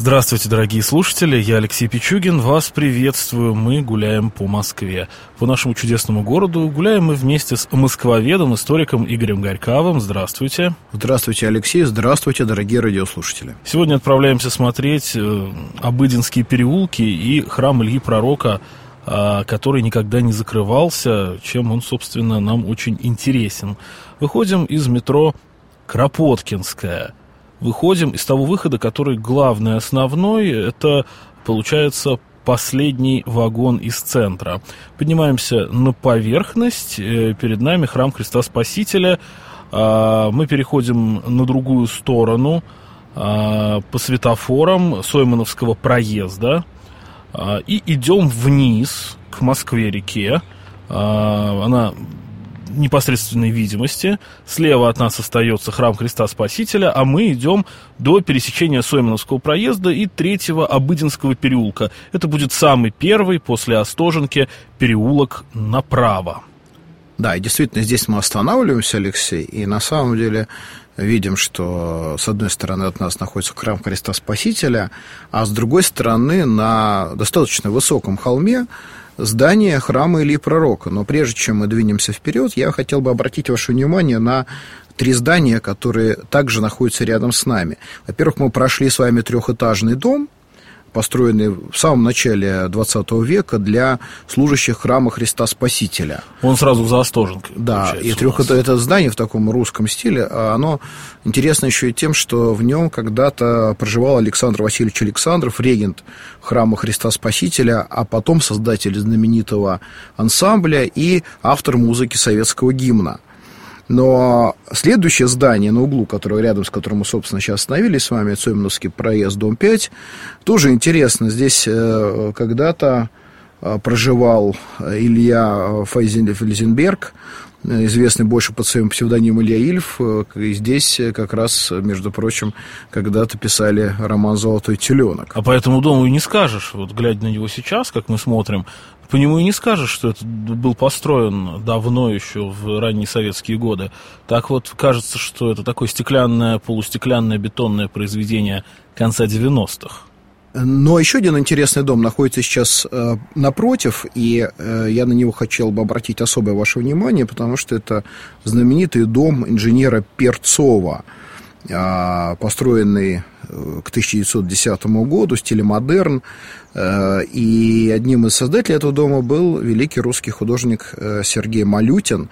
Здравствуйте, дорогие слушатели, я Алексей Пичугин, вас приветствую, мы гуляем по Москве. По нашему чудесному городу гуляем мы вместе с москвоведом, историком Игорем Горьковым. Здравствуйте. Здравствуйте, Алексей, здравствуйте, дорогие радиослушатели. Сегодня отправляемся смотреть э, Обыденские переулки и храм Ильи Пророка, э, который никогда не закрывался, чем он, собственно, нам очень интересен. Выходим из метро Кропоткинская – выходим из того выхода, который главный, основной, это получается последний вагон из центра. Поднимаемся на поверхность, э, перед нами храм Христа Спасителя. А, мы переходим на другую сторону а, по светофорам Соймановского проезда а, и идем вниз к Москве-реке. Она непосредственной видимости. Слева от нас остается храм Христа Спасителя, а мы идем до пересечения Соймановского проезда и третьего Обыденского переулка. Это будет самый первый после Остоженки переулок направо. Да, и действительно, здесь мы останавливаемся, Алексей, и на самом деле видим, что с одной стороны от нас находится храм Христа Спасителя, а с другой стороны на достаточно высоком холме здание храма Ильи Пророка. Но прежде чем мы двинемся вперед, я хотел бы обратить ваше внимание на три здания, которые также находятся рядом с нами. Во-первых, мы прошли с вами трехэтажный дом, построенный в самом начале 20 века для служащих храма Христа Спасителя. Он сразу за Остоженкой. Да, и трех, это, это здание в таком русском стиле, а оно интересно еще и тем, что в нем когда-то проживал Александр Васильевич Александров, регент храма Христа Спасителя, а потом создатель знаменитого ансамбля и автор музыки советского гимна. Но следующее здание на углу, которое рядом с которым мы, собственно, сейчас остановились с вами, Цоймановский проезд, дом 5, тоже интересно. Здесь э, когда-то проживал Илья Файзенберг, известный больше под своим псевдонимом Илья Ильф. И здесь как раз, между прочим, когда-то писали роман «Золотой теленок». А по этому дому и не скажешь, вот глядя на него сейчас, как мы смотрим, по нему и не скажешь, что это был построен давно еще, в ранние советские годы. Так вот, кажется, что это такое стеклянное, полустеклянное бетонное произведение конца 90-х. Но еще один интересный дом находится сейчас э, напротив, и э, я на него хотел бы обратить особое ваше внимание, потому что это знаменитый дом инженера Перцова, э, построенный к 1910 году в стиле модерн. Э, и одним из создателей этого дома был великий русский художник э, Сергей Малютин.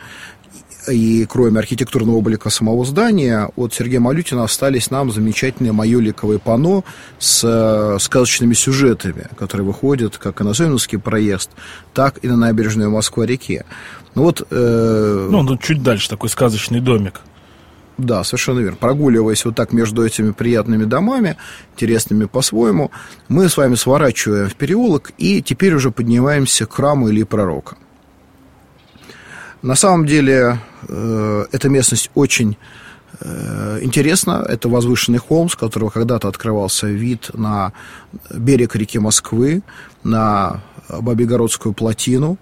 И кроме архитектурного облика самого здания, от Сергея Малютина остались нам замечательные майоликовые панно с э, сказочными сюжетами, которые выходят как и на Зойновский проезд, так и на набережную Москва-реке. Ну вот... Э... Ну, тут чуть дальше такой сказочный домик. Да, совершенно верно. Прогуливаясь вот так между этими приятными домами, интересными по-своему, мы с вами сворачиваем в переулок и теперь уже поднимаемся к храму или пророка. На самом деле, э, эта местность очень э, интересна. Это возвышенный холм, с которого когда-то открывался вид на берег реки Москвы, на Бабигородскую плотину,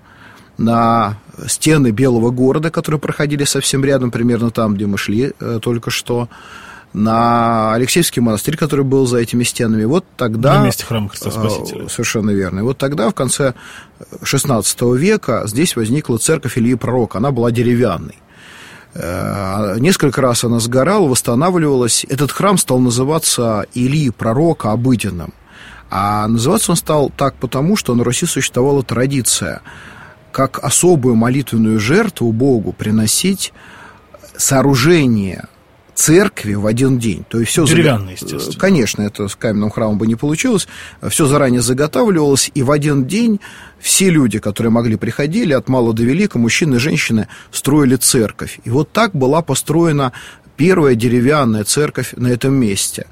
на стены Белого города, которые проходили совсем рядом, примерно там, где мы шли э, только что, на Алексеевский монастырь, который был за этими стенами. Вот тогда... На месте храма Христа Спасителя. Э, совершенно верно. И вот тогда, в конце XVI века, здесь возникла церковь Ильи Пророка. Она была деревянной. Э, несколько раз она сгорала, восстанавливалась. Этот храм стал называться Ильи Пророка обыденным. А называться он стал так потому, что на Руси существовала традиция – как особую молитвенную жертву Богу приносить сооружение церкви в один день. То есть все Деревянное, естественно. Конечно, это с каменным храмом бы не получилось. Все заранее заготавливалось, и в один день все люди, которые могли, приходили от мала до велика, мужчины и женщины, строили церковь. И вот так была построена первая деревянная церковь на этом месте.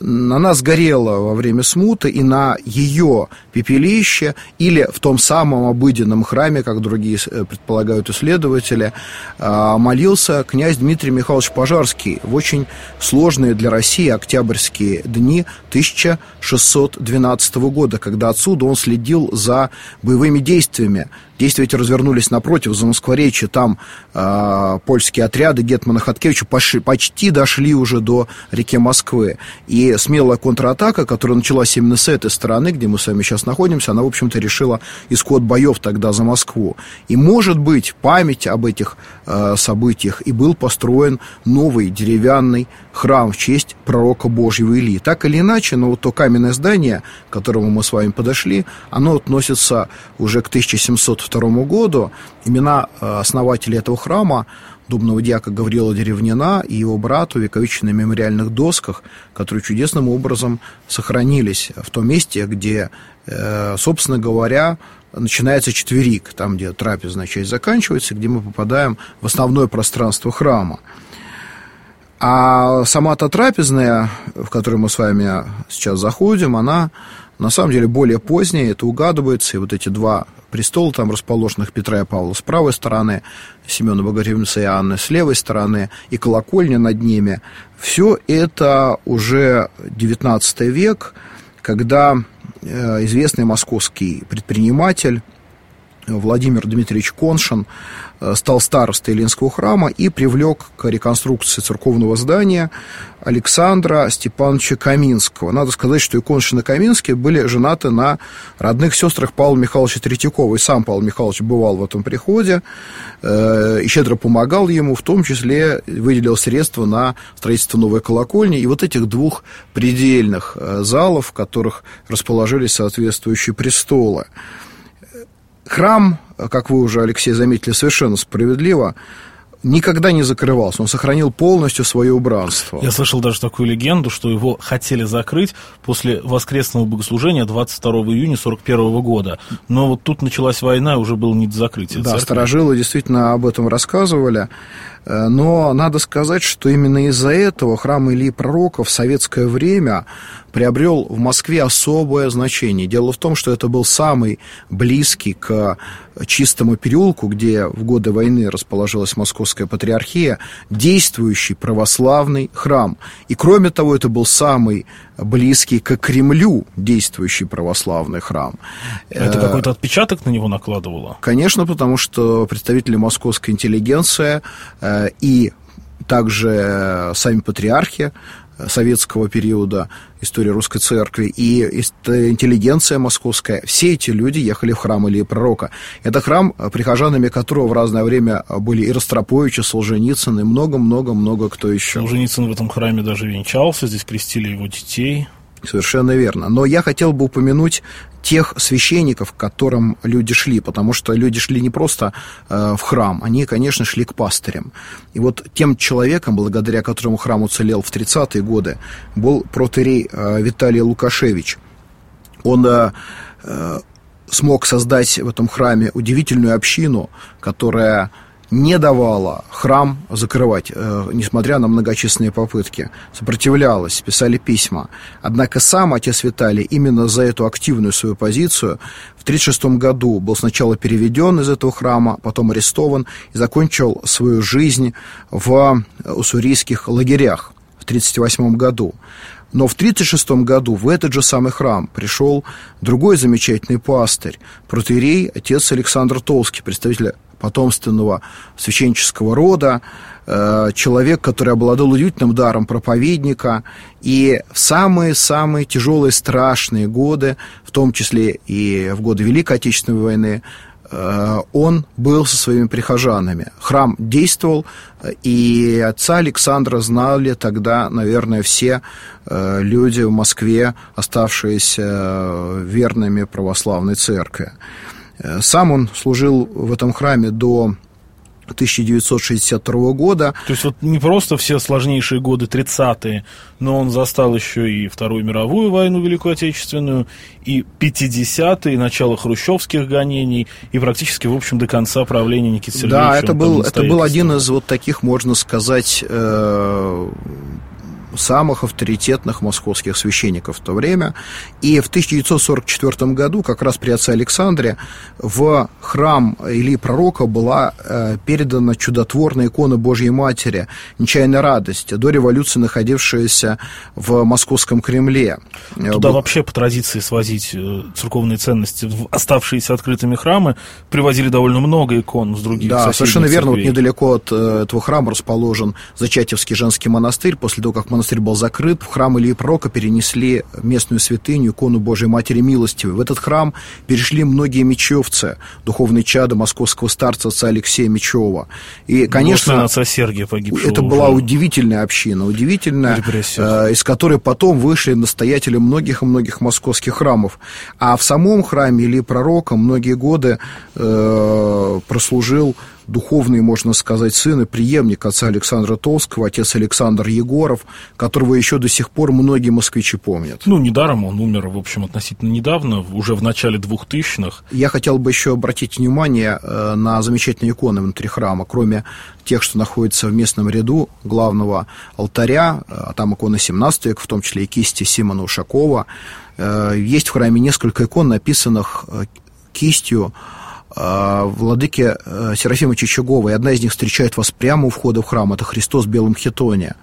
Она сгорела во время смуты, и на ее пепелище или в том самом обыденном храме, как другие э, предполагают исследователи, а, молился князь Дмитрий Михайлович Пожарский в очень сложные для России октябрьские дни 1612 года, когда отсюда он следил за боевыми действиями Действия эти развернулись напротив, за Москворечье, там э, польские отряды Гетмана Хаткевича пошли, почти дошли уже до реки Москвы. И смелая контратака, которая началась именно с этой стороны, где мы с вами сейчас находимся, она, в общем-то, решила исход боев тогда за Москву. И, может быть, память об этих э, событиях и был построен новый деревянный храм в честь пророка Божьего Илии. Так или иначе, но вот то каменное здание, к которому мы с вами подошли, оно относится уже к 1702 году. Имена э, основателей этого храма дубного дьяка Гаврила Деревнина и его брат увековечены на мемориальных досках, которые чудесным образом сохранились в том месте, где, э, собственно говоря, начинается четверик, там, где трапезная часть заканчивается, где мы попадаем в основное пространство храма. А сама та трапезная, в которую мы с вами сейчас заходим, она на самом деле более поздняя, это угадывается, и вот эти два престола там расположенных Петра и Павла с правой стороны, Семена Богоревница и Анны с левой стороны, и колокольня над ними, все это уже 19 век, когда э, известный московский предприниматель Владимир Дмитриевич Коншин э, стал старостой Ильинского храма и привлек к реконструкции церковного здания Александра Степановича Каминского. Надо сказать, что и Коншин и Каминский были женаты на родных сестрах Павла Михайловича Третьякова. И сам Павел Михайлович бывал в этом приходе э, и щедро помогал ему, в том числе выделил средства на строительство новой колокольни. И вот этих двух предельных э, залов, в которых расположились соответствующие престолы. Храм, как вы уже, Алексей, заметили совершенно справедливо, никогда не закрывался, он сохранил полностью свое убранство. Я слышал даже такую легенду, что его хотели закрыть после воскресного богослужения 22 июня 41 года. Но вот тут началась война, и уже было не до закрытия. Да, церкви. старожилы действительно об этом рассказывали. Э, но надо сказать, что именно из-за этого храм Ильи Пророка в советское время приобрел в Москве особое значение. Дело в том, что это был самый близкий к чистому переулку, где в годы войны расположилась Московская патриархия, действующий православный храм. И кроме того, это был самый близкий к Кремлю действующий православный храм. Это э, какой-то отпечаток на него накладывало? Конечно, потому что представители московской интеллигенции э, и также сами патриархи советского периода истории русской церкви и интеллигенция московская, все эти люди ехали в храм Ильи Пророка. Это храм, прихожанами которого в разное время были и Ростропович, и Солженицын, и много-много-много кто еще. Солженицын в этом храме даже венчался, здесь крестили его детей. Совершенно верно. Но я хотел бы упомянуть тех священников, к которым люди шли, потому что люди шли не просто э, в храм, они, конечно, шли к пастырям. И вот тем человеком, благодаря которому храм уцелел в 30-е годы, был протерей э, Виталий Лукашевич. Он э, э, смог создать в этом храме удивительную общину, которая не давала храм закрывать, э, несмотря на многочисленные попытки. Сопротивлялась, писали письма. Однако сам отец Виталий именно за эту активную свою позицию в 1936 году был сначала переведен из этого храма, потом арестован и закончил свою жизнь в уссурийских лагерях в 1938 году. Но в 1936 году в этот же самый храм пришел другой замечательный пастырь, протеерей, отец Александр Толский, представитель потомственного священнического рода, э, человек, который обладал удивительным даром проповедника, и в самые-самые тяжелые, страшные годы, в том числе и в годы Великой Отечественной войны, э, он был со своими прихожанами. Храм действовал, и отца Александра знали тогда, наверное, все э, люди в Москве, оставшиеся верными православной церкви. Сам он служил в этом храме до 1962 года. То есть вот не просто все сложнейшие годы 30-е, но он застал еще и Вторую мировую войну Великую Отечественную, и 50-е, начало хрущевских гонений, и практически, в общем, до конца правления Никиты Сергеевича. Да, это был, это был один из вот таких, можно сказать, э, самых авторитетных московских священников в то время. И в 1944 году, как раз при отце Александре, в храм Ильи Пророка была э, передана чудотворная икона Божьей Матери «Нечаянная радость», до революции находившаяся в Московском Кремле. Туда Б... вообще по традиции свозить э, церковные ценности в оставшиеся открытыми храмы привозили довольно много икон с других Да, совершенно верно. Вот недалеко от э, этого храма расположен Зачатевский женский монастырь. После того, как монастырь был закрыт, в храм Ильи Пророка перенесли местную святыню, икону Божией Матери Милостивой. В этот храм перешли многие мечевцы, духовные чада московского старца отца Алексея Мечева. И, конечно, ну, отца Сергия погибшего это уже. была удивительная община, удивительная, э, из которой потом вышли настоятели многих и многих московских храмов. А в самом храме Ильи Пророка многие годы э, прослужил духовный, можно сказать, сын и преемник отца Александра Толского, отец Александр Егоров, которого еще до сих пор многие москвичи помнят. Ну, недаром он умер, в общем, относительно недавно, уже в начале 2000-х. Я хотел бы еще обратить внимание э, на замечательные иконы внутри храма, кроме тех, что находятся в местном ряду главного алтаря, а там иконы 17 века, в том числе и кисти Симона Ушакова. Э, есть в храме несколько икон, написанных э, кистью владыки Серафима Чичагова, и одна из них встречает вас прямо у входа в храм, это Христос в белом хитоне.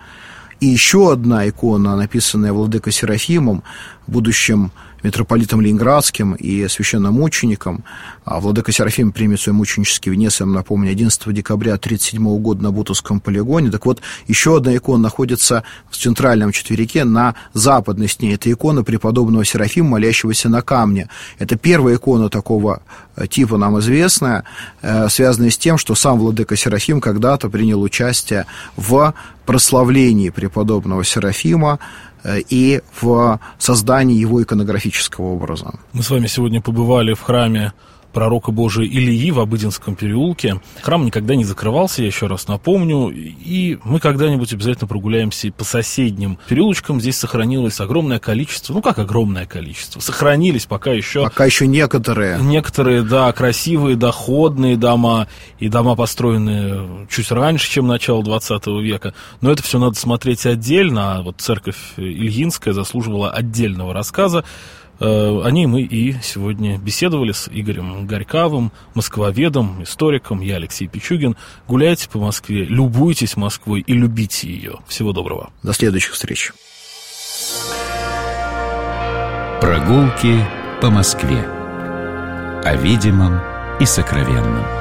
И еще одна икона, написанная владыкой Серафимом, будущим митрополитом Ленинградским и священномучеником. А владыка Серафим примет свой мученический венец, я напомню, 11 декабря 1937 года на Бутовском полигоне. Так вот, еще одна икона находится в центральном четверике на западной стене. Это икона преподобного Серафима, молящегося на камне. Это первая икона такого э, типа нам известная, э, связанная с тем, что сам владыка Серафим когда-то принял участие в прославлении преподобного Серафима и в создании его иконографического образа. Мы с вами сегодня побывали в храме пророка Божия Илии в Обыденском переулке. Храм никогда не закрывался, я еще раз напомню, и мы когда-нибудь обязательно прогуляемся по соседним переулочкам. Здесь сохранилось огромное количество, ну как огромное количество, сохранились пока еще... Пока еще некоторые. Некоторые, да, красивые, доходные дома, и дома, построенные чуть раньше, чем начало 20 века. Но это все надо смотреть отдельно, а вот церковь Ильинская заслуживала отдельного рассказа. Э, о ней мы и сегодня беседовали с Игорем Горьковым, москвоведом, историком. Я Алексей Пичугин. Гуляйте по Москве, любуйтесь Москвой и любите ее. Всего доброго. До следующих встреч. Прогулки по Москве. О видимом и сокровенном.